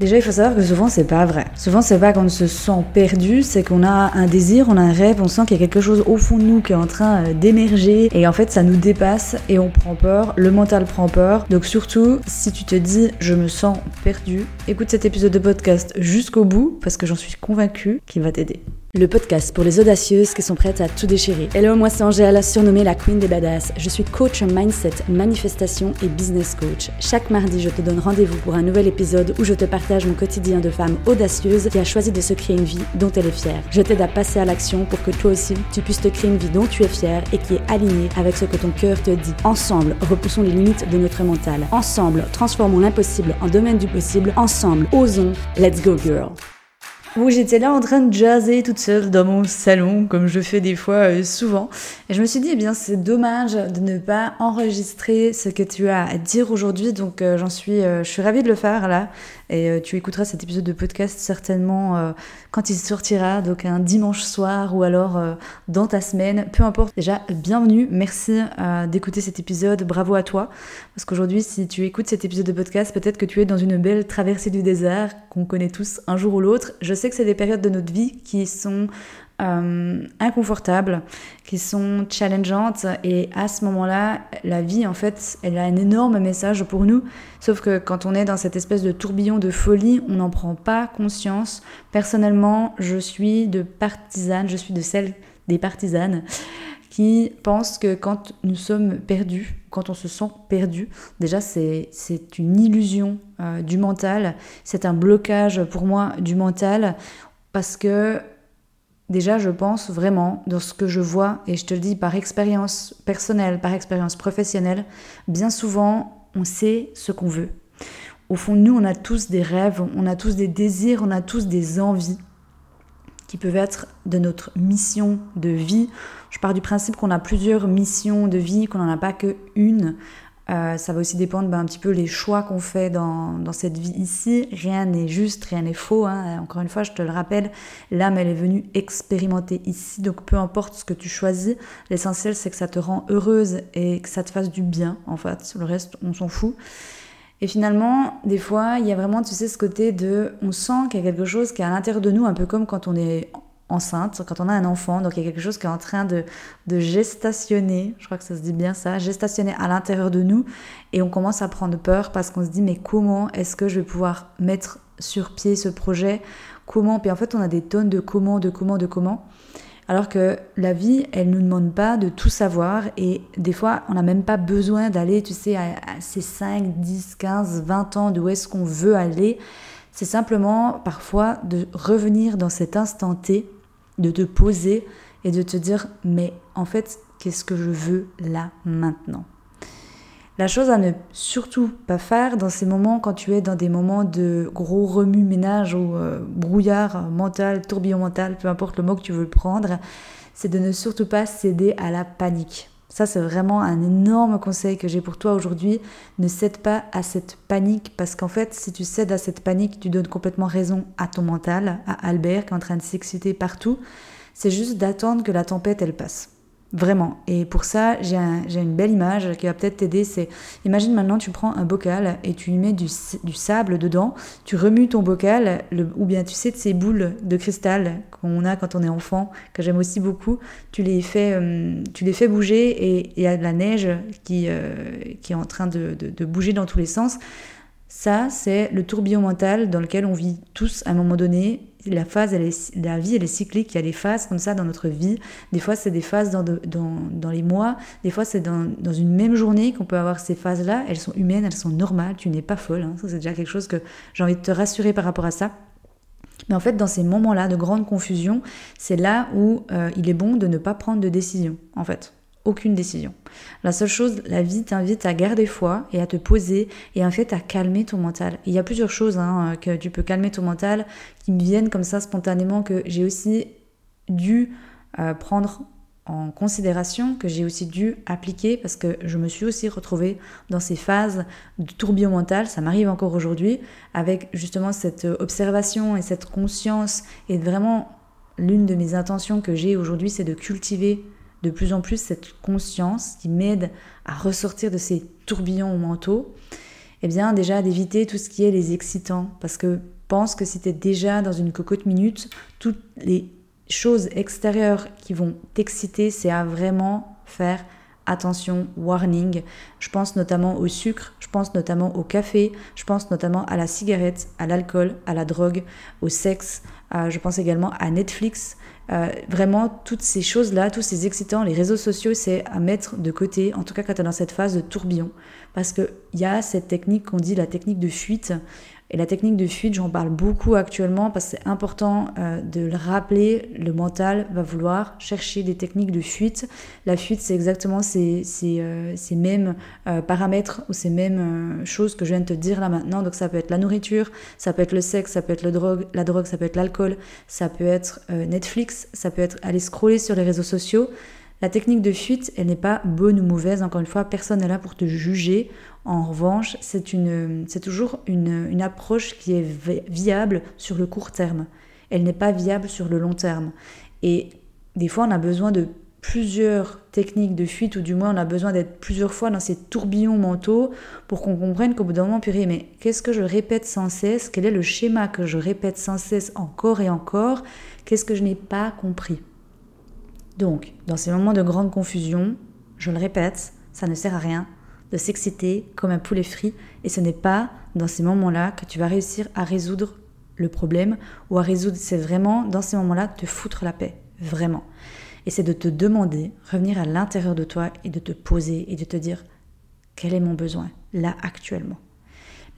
Déjà, il faut savoir que souvent, c'est pas vrai. Souvent, c'est pas qu'on se sent perdu, c'est qu'on a un désir, on a un rêve, on sent qu'il y a quelque chose au fond de nous qui est en train euh, d'émerger et en fait, ça nous dépasse et on prend peur, le mental prend peur. Donc, surtout, si tu te dis je me sens perdu, écoute cet épisode de podcast jusqu'au bout parce que j'en suis convaincue qu'il va t'aider. Le podcast pour les audacieuses qui sont prêtes à tout déchirer. Hello, moi c'est Angèle, surnommée la Queen des Badass. Je suis coach mindset, manifestation et business coach. Chaque mardi, je te donne rendez-vous pour un nouvel épisode où je te partage mon quotidien de femme audacieuse qui a choisi de se créer une vie dont elle est fière. Je t'aide à passer à l'action pour que toi aussi, tu puisses te créer une vie dont tu es fière et qui est alignée avec ce que ton cœur te dit. Ensemble, repoussons les limites de notre mental. Ensemble, transformons l'impossible en domaine du possible. Ensemble, osons. Let's go girl. Où j'étais là en train de jazzer toute seule dans mon salon, comme je fais des fois euh, souvent. Et je me suis dit, eh bien, c'est dommage de ne pas enregistrer ce que tu as à dire aujourd'hui. Donc, euh, j'en suis, euh, je suis ravie de le faire là. Et tu écouteras cet épisode de podcast certainement quand il sortira, donc un dimanche soir ou alors dans ta semaine. Peu importe. Déjà, bienvenue. Merci d'écouter cet épisode. Bravo à toi. Parce qu'aujourd'hui, si tu écoutes cet épisode de podcast, peut-être que tu es dans une belle traversée du désert qu'on connaît tous un jour ou l'autre. Je sais que c'est des périodes de notre vie qui sont euh, inconfortables, qui sont challengeantes. Et à ce moment-là, la vie, en fait, elle a un énorme message pour nous. Sauf que quand on est dans cette espèce de tourbillon de folie, on n'en prend pas conscience. Personnellement, je suis de partisane, je suis de celle des partisanes qui pensent que quand nous sommes perdus, quand on se sent perdu, déjà c'est une illusion euh, du mental, c'est un blocage pour moi du mental, parce que déjà je pense vraiment dans ce que je vois, et je te le dis par expérience personnelle, par expérience professionnelle, bien souvent on sait ce qu'on veut. Au fond nous, on a tous des rêves, on a tous des désirs, on a tous des envies qui peuvent être de notre mission de vie. Je pars du principe qu'on a plusieurs missions de vie, qu'on n'en a pas qu'une. Euh, ça va aussi dépendre ben, un petit peu les choix qu'on fait dans, dans, cette vie ici. Rien n'est juste, rien n'est faux. Hein. Encore une fois, je te le rappelle, l'âme, elle est venue expérimenter ici. Donc peu importe ce que tu choisis, l'essentiel, c'est que ça te rend heureuse et que ça te fasse du bien, en fait. Le reste, on s'en fout. Et finalement, des fois, il y a vraiment, tu sais, ce côté de, on sent qu'il y a quelque chose qui est à l'intérieur de nous, un peu comme quand on est enceinte, quand on a un enfant, donc il y a quelque chose qui est en train de, de gestationner, je crois que ça se dit bien ça, gestationner à l'intérieur de nous, et on commence à prendre peur parce qu'on se dit mais comment est-ce que je vais pouvoir mettre sur pied ce projet? Comment? Puis en fait on a des tonnes de comment, de comment, de comment. Alors que la vie, elle ne nous demande pas de tout savoir et des fois, on n'a même pas besoin d'aller, tu sais, à, ces 5, 10, 15, 20 ans de où est-ce qu'on veut aller. C'est simplement parfois de revenir dans cet instant T, de te poser et de te dire, mais en fait, qu'est-ce que je veux là maintenant? La chose à ne surtout pas faire dans ces moments quand tu es dans des moments de gros remue-ménage ou euh, brouillard mental, tourbillon mental, peu importe le mot que tu veux prendre, c'est de ne surtout pas céder à la panique. Ça, c'est vraiment un énorme conseil que j'ai pour toi aujourd'hui. Ne cède pas à cette panique parce qu'en fait, si tu cèdes à cette panique, tu donnes complètement raison à ton mental, à Albert qui est en train de s'exciter partout. C'est juste d'attendre que la tempête, elle passe. Vraiment. Et pour ça, j'ai une belle image qui va peut-être t'aider. C'est, imagine maintenant, tu prends un bocal et tu y mets du, sable dedans. Tu remues ton bocal, ou bien tu sais de ces boules de cristal qu'on a quand on est enfant, que j'aime aussi beaucoup. Tu les fais, euh, bouger et il y a de la neige qui, euh, est en train de, de bouger dans tous les sens. Ça, c'est le tourbillon mental dans lequel on vit tous à un moment donné la phase, elle est, la vie, elle est cyclique. Il y a des phases comme ça dans notre vie. Des fois, c'est des phases dans, dans, dans, les mois. Des fois, c'est dans, dans, une même journée qu'on peut avoir ces phases-là. Elles sont humaines, elles sont normales. Tu n'es pas folle. Hein. Ça, c'est déjà quelque chose que j'ai envie de te rassurer par rapport à ça. Mais en fait, dans ces moments-là de grande confusion, c'est là où euh, il est bon de ne pas prendre de décision, en fait aucune décision. La seule chose, la vie t'invite à garder foi et à te poser et en fait à calmer ton mental. il y a plusieurs choses hein, que tu peux calmer ton mental qui me viennent comme ça spontanément que j'ai aussi dû euh, prendre en considération, que j'ai aussi dû appliquer parce que je me suis aussi retrouvée dans ces phases de tourbillon mental, ça m'arrive encore aujourd'hui, avec justement cette observation et cette conscience et vraiment l'une de mes intentions que j'ai aujourd'hui c'est de cultiver de plus en plus cette conscience qui m'aide à ressortir de ces tourbillons mentaux. Eh bien, déjà d'éviter tout ce qui est les excitants, parce que pense que si tu es déjà dans une cocotte minute, toutes les choses extérieures qui vont t'exciter, c'est à vraiment faire attention, warning. Je pense notamment au sucre, je pense notamment au café, je pense notamment à la cigarette, à l'alcool, à la drogue, au sexe, je pense également à Netflix. Euh, vraiment, toutes ces choses-là, tous ces excitants, les réseaux sociaux, c'est à mettre de côté, en tout cas quand tu es dans cette phase de tourbillon. Parce qu'il y a cette technique qu'on dit la technique de fuite. Et la technique de fuite, j'en parle beaucoup actuellement parce que c'est important euh, de le rappeler. Le mental va vouloir chercher des techniques de fuite. La fuite, c'est exactement ces, ces, euh, ces mêmes euh, paramètres ou ces mêmes choses que je viens de te dire là maintenant. Donc ça peut être la nourriture, ça peut être le sexe, ça peut être le la drogue, ça peut être l'alcool, ça peut être Netflix, ça peut être aller scroller sur les réseaux sociaux. La technique de fuite, elle n'est pas bonne ou mauvaise, encore une fois, personne n'est là pour te juger. En revanche, c'est, toujours une, une approche qui est viable sur le court terme. Elle n'est pas viable sur le long terme. Et des fois, on a besoin de plusieurs techniques de fuite, ou du moins on a besoin d'être plusieurs fois dans ces tourbillons mentaux pour qu'on comprenne qu'au bout d'un moment, purée, mais qu'est-ce que je répète sans cesse? Quel est le schéma que je répète sans cesse encore et encore? Qu'est-ce que je n'ai pas compris? Donc, dans ces moments de grande confusion, je le répète, ça ne sert à rien de s'exciter comme un poulet frit et ce n'est pas dans ces moments-là que tu vas réussir à résoudre le problème ou à résoudre, c'est vraiment dans ces moments-là te foutre la paix, vraiment. Et c'est de te demander, revenir à l'intérieur de toi et de te poser et de te dire quel est mon besoin là actuellement?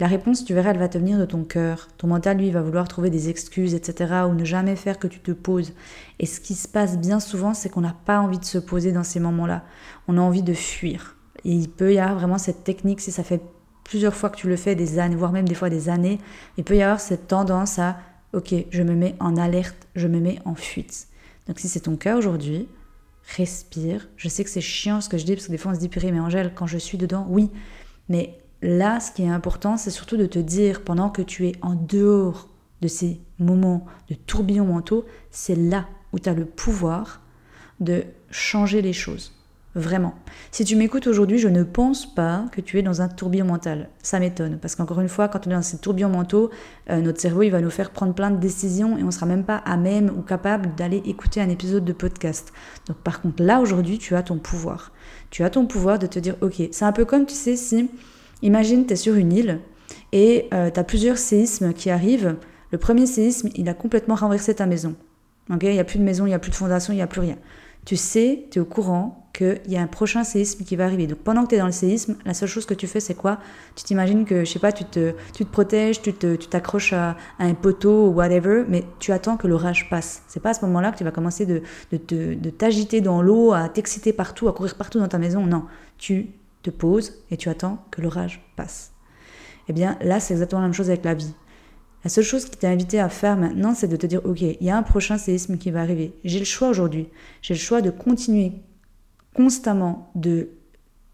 La réponse, tu verras, elle va te venir de ton cœur. Ton mental, lui, va vouloir trouver des excuses, etc. ou ne jamais faire que tu te poses. Et ce qui se passe bien souvent, c'est qu'on n'a pas envie de se poser dans ces moments-là. On a envie de fuir. Et il peut y avoir vraiment cette technique, si ça fait plusieurs fois que tu le fais, des années, voire même des fois des années, il peut y avoir cette tendance à, ok, je me mets en alerte, je me mets en fuite. Donc si c'est ton cas aujourd'hui, respire. Je sais que c'est chiant ce que je dis, parce que des fois on se dit, purée, mais Angèle, quand je suis dedans, oui, mais Là, ce qui est important, c'est surtout de te dire, pendant que tu es en dehors de ces moments de tourbillon mentaux, c'est là où tu as le pouvoir de changer les choses. Vraiment. Si tu m'écoutes aujourd'hui, je ne pense pas que tu es dans un tourbillon mental. Ça m'étonne. Parce qu'encore une fois, quand on est dans ces tourbillons mentaux, euh, notre cerveau, il va nous faire prendre plein de décisions et on ne sera même pas à même ou capable d'aller écouter un épisode de podcast. Donc par contre, là, aujourd'hui, tu as ton pouvoir. Tu as ton pouvoir de te dire, ok, c'est un peu comme, tu sais, si Imagine, tu es sur une île et euh, tu as plusieurs séismes qui arrivent. Le premier séisme, il a complètement renversé ta maison. il n'y a plus de maison, il n'y a plus de fondation, il n'y a plus rien. Tu sais, tu es au courant qu'il y a un prochain séisme qui va arriver. Donc pendant que tu es dans le séisme, la seule chose que tu fais, c'est quoi? Tu t'imagines que, je sais pas, tu te, tu te protèges, tu t'accroches tu à, un poteau ou whatever, mais tu attends que l'orage passe. C'est pas à ce moment-là que tu vas commencer de, de, de t'agiter dans l'eau, à t'exciter partout, à courir partout dans ta maison. Non, tu te poses et tu attends que l'orage passe. Eh bien là, c'est exactement la même chose avec la vie. La seule chose qui t'est invité à faire maintenant, c'est de te dire, ok, il y a un prochain séisme qui va arriver. J'ai le choix aujourd'hui. J'ai le choix de continuer constamment de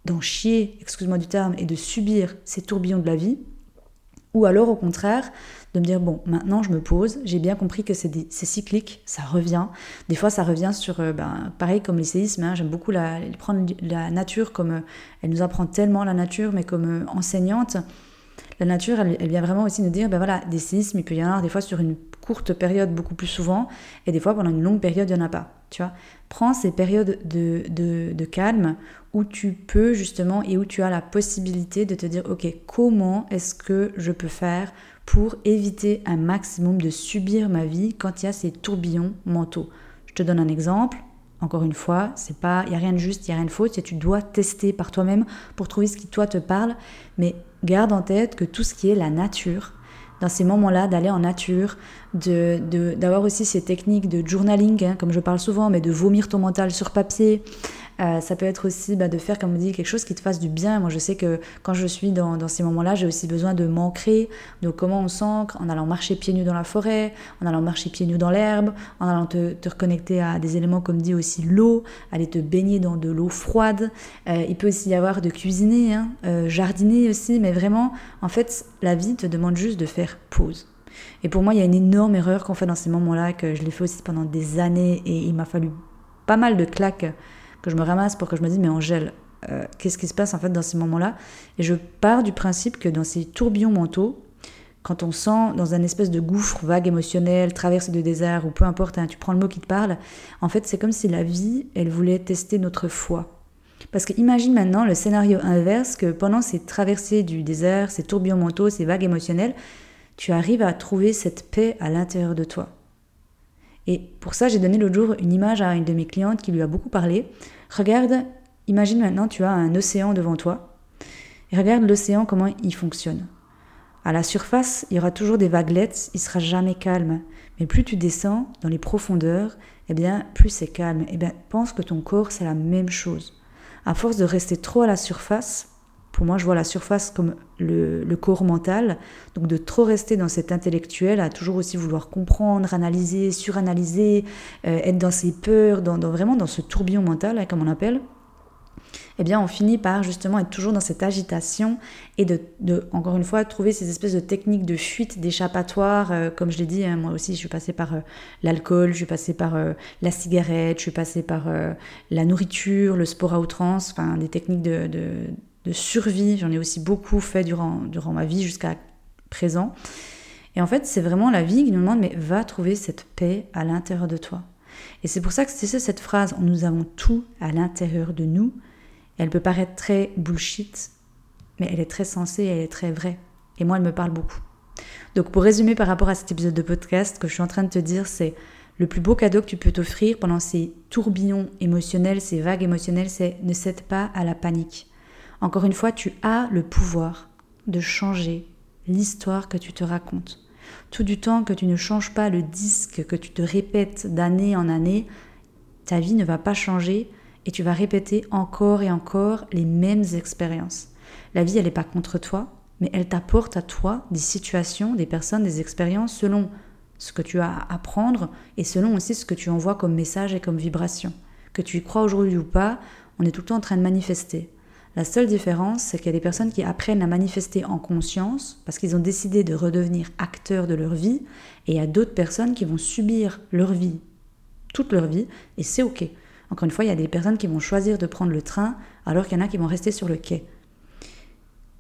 d'en chier, excuse-moi du terme, et de subir ces tourbillons de la vie, ou alors au contraire, de me dire, bon, maintenant je me pose, j'ai bien compris que c'est cyclique, ça revient. Des fois ça revient sur, euh, ben, pareil comme les séismes, hein, j'aime beaucoup la, prendre la nature comme, euh, elle nous apprend tellement la nature, mais comme euh, enseignante. La nature, elle, vient vraiment aussi nous dire, ben voilà, des séismes, il peut y en avoir des fois sur une courte période beaucoup plus souvent, et des fois pendant une longue période, il n'y en a pas. Tu vois, prends ces périodes de, de, de, calme où tu peux justement et où tu as la possibilité de te dire, ok, comment est-ce que je peux faire pour éviter un maximum de subir ma vie quand il y a ces tourbillons mentaux? Je te donne un exemple. Encore une fois, c'est pas, il y a rien de juste, il y a rien de faux. Tu dois tester par toi-même pour trouver ce qui toi te parle. Mais garde en tête que tout ce qui est la nature, dans ces moments-là, d'aller en nature, d'avoir de, d'avoir aussi ces techniques de journaling, hein, comme je parle souvent, mais de vomir ton mental sur papier, euh, ça peut être aussi bah, de faire, comme on dit, quelque chose qui te fasse du bien. Moi, je sais que quand je suis dans, ces moments-là, j'ai aussi besoin de m'ancrer. Donc, comment on s'ancre En allant marcher pieds nus dans la forêt, en allant marcher pieds nus dans l'herbe, en allant te, te, reconnecter à des éléments comme dit aussi l'eau, aller te baigner dans de l'eau froide. Euh, il peut aussi y avoir de cuisiner, hein, euh, jardiner aussi, mais vraiment, en fait, la vie te demande juste de faire pause. Et pour moi, il y a une énorme erreur qu'on fait dans ces moments-là, que je l'ai fait aussi pendant des années, et il m'a fallu pas mal de claques que je me ramasse pour que je me dise, mais Angèle, euh, qu'est-ce qui se passe en fait dans ces moments-là? Et je pars du principe que dans ces tourbillons mentaux, quand on sent dans un espèce de gouffre vague émotionnel, traversée de désert ou peu importe, hein, tu prends le mot qui te parle, en fait c'est comme si la vie, elle voulait tester notre foi. Parce que imagine maintenant le scénario inverse que pendant ces traversées du désert, ces tourbillons mentaux, ces vagues émotionnelles, tu arrives à trouver cette paix à l'intérieur de toi. Et pour ça, j'ai donné l'autre jour une image à une de mes clientes qui lui a beaucoup parlé. Regarde, imagine maintenant tu as un océan devant toi. Et regarde l'océan, comment il fonctionne. À la surface, il y aura toujours des vaguelettes, il sera jamais calme. Mais plus tu descends dans les profondeurs, eh bien, plus c'est calme. Eh bien, pense que ton corps, c'est la même chose. À force de rester trop à la surface, pour moi, je vois la surface comme le, corps mental. Donc de trop rester dans cet intellectuel, à toujours aussi vouloir comprendre, analyser, suranalyser, euh, être dans ses peurs, dans, vraiment dans ce tourbillon mental, comme on appelle. Eh bien, on finit par justement être toujours dans cette agitation et de, encore une fois, trouver ces espèces de techniques de fuite, d'échappatoire. Euh, comme je l'ai dit, hein, moi aussi, je suis passée par euh, l'alcool, je suis passée par la cigarette, je suis passée par la nourriture, le sport à outrance, enfin, des techniques de survie. J'en ai aussi beaucoup fait durant, durant ma vie jusqu'à présent. Et en fait, c'est vraiment la vie qui nous demande, mais va trouver cette paix à l'intérieur de toi. Et c'est pour ça que c'est cette phrase, nous avons tout à l'intérieur de nous. Elle peut paraître très bullshit, mais elle est très sensée, elle est très vraie. Et moi, elle me parle beaucoup. Donc pour résumer par rapport à cet épisode de podcast, que je suis en train de te dire, c'est le plus beau cadeau que tu peux t'offrir pendant ces tourbillons émotionnels, ces vagues émotionnelles, c'est ne cède pas à la panique. Encore une fois, tu as le pouvoir de changer l'histoire que tu te racontes. Tout du temps que tu ne changes pas le disque, que tu te répètes d'année en année, ta vie ne va pas changer et tu vas répéter encore et encore les mêmes expériences. La vie, elle n'est pas contre toi, mais elle t'apporte à toi des situations, des personnes, des expériences selon ce que tu as à apprendre et selon aussi ce que tu envoies comme message et comme vibration. Que tu y crois aujourd'hui ou pas, on est tout le temps en train de manifester. La seule différence, c'est qu'il y a des personnes qui apprennent à manifester en conscience parce qu'ils ont décidé de redevenir acteurs de leur vie, et il y a d'autres personnes qui vont subir leur vie, toute leur vie, et c'est ok. Encore une fois, il y a des personnes qui vont choisir de prendre le train alors qu'il y en a qui vont rester sur le quai.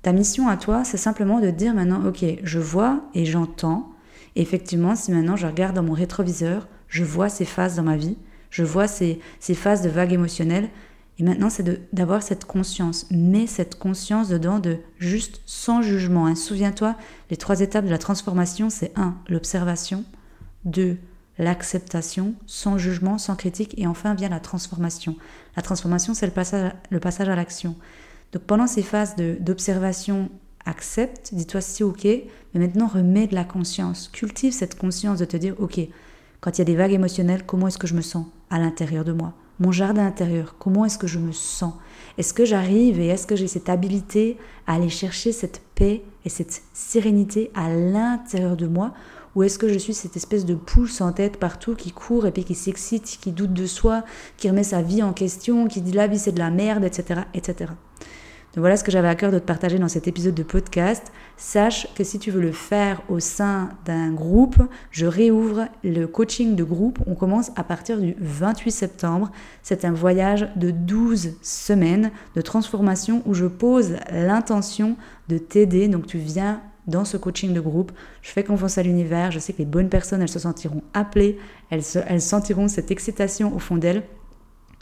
Ta mission à toi, c'est simplement de dire maintenant, ok, je vois et j'entends. effectivement, si maintenant je regarde dans mon rétroviseur, je vois ces phases dans ma vie, je vois ces, ces phases de vagues émotionnelles, et maintenant, c'est d'avoir cette conscience. Mets cette conscience dedans de juste sans jugement. Hein. Souviens-toi, les trois étapes de la transformation, c'est 1. L'observation. 2. L'acceptation, sans jugement, sans critique. Et enfin vient la transformation. La transformation, c'est le passage, le passage à l'action. Donc pendant ces phases d'observation, accepte, dis-toi si ok, mais maintenant remets de la conscience. Cultive cette conscience de te dire, ok, quand il y a des vagues émotionnelles, comment est-ce que je me sens à l'intérieur de moi? Mon jardin intérieur, comment est-ce que je me sens? Est-ce que j'arrive et est-ce que j'ai cette habilité à aller chercher cette paix et cette sérénité à l'intérieur de moi? Ou est-ce que je suis cette espèce de poule sans tête partout qui court et puis qui s'excite, qui doute de soi, qui remet sa vie en question, qui dit la vie c'est de la merde, etc. etc. Donc voilà ce que j'avais à cœur de te partager dans cet épisode de podcast. Sache que si tu veux le faire au sein d'un groupe, je réouvre le coaching de groupe. On commence à partir du 28 septembre. C'est un voyage de 12 semaines de transformation où je pose l'intention de t'aider. Donc tu viens dans ce coaching de groupe. Je fais confiance à l'univers. Je sais que les bonnes personnes, elles se sentiront appelées. Elles, elles sentiront cette excitation au fond d'elles.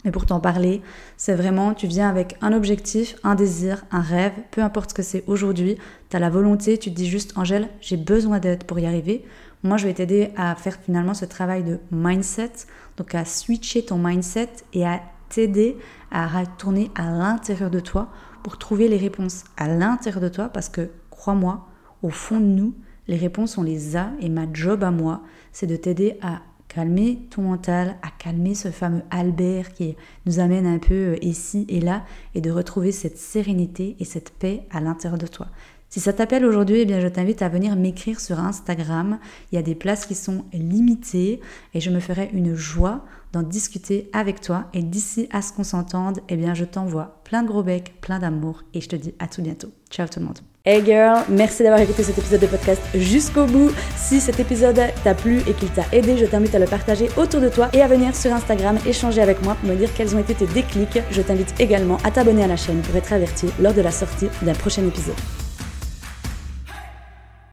Mais pour t'en parler, c'est vraiment, tu viens avec un objectif, un désir, un rêve, peu importe ce que c'est aujourd'hui, tu as la volonté, tu te dis juste, Angèle, j'ai besoin d'aide pour y arriver. Moi, je vais t'aider à faire finalement ce travail de mindset, donc à switcher ton mindset et à t'aider à retourner à l'intérieur de toi pour trouver les réponses à l'intérieur de toi parce que, crois-moi, au fond de nous, les réponses, on les a et ma job à moi, c'est de t'aider à calmer ton mental, à calmer ce fameux Albert qui nous amène un peu euh, ici et là et de retrouver cette sérénité et cette paix à l'intérieur de toi. Si ça t'appelle aujourd'hui, eh bien je t'invite à venir m'écrire sur Instagram. Il y a des places qui sont limitées et je me ferai une joie d'en discuter avec toi. Et d'ici à ce qu'on s'entende, eh bien je t'envoie plein de gros becs, plein d'amour et je te dis à tout bientôt. Ciao tout le monde. Hey girl, merci d'avoir écouté cet épisode de podcast jusqu'au bout. Si cet épisode t'a plu et qu'il t'a aidé, je t'invite à le partager autour de toi et à venir sur Instagram échanger avec moi pour me dire quels ont été tes déclics. Je t'invite également à t'abonner à la chaîne pour être averti lors de la sortie d'un prochain épisode.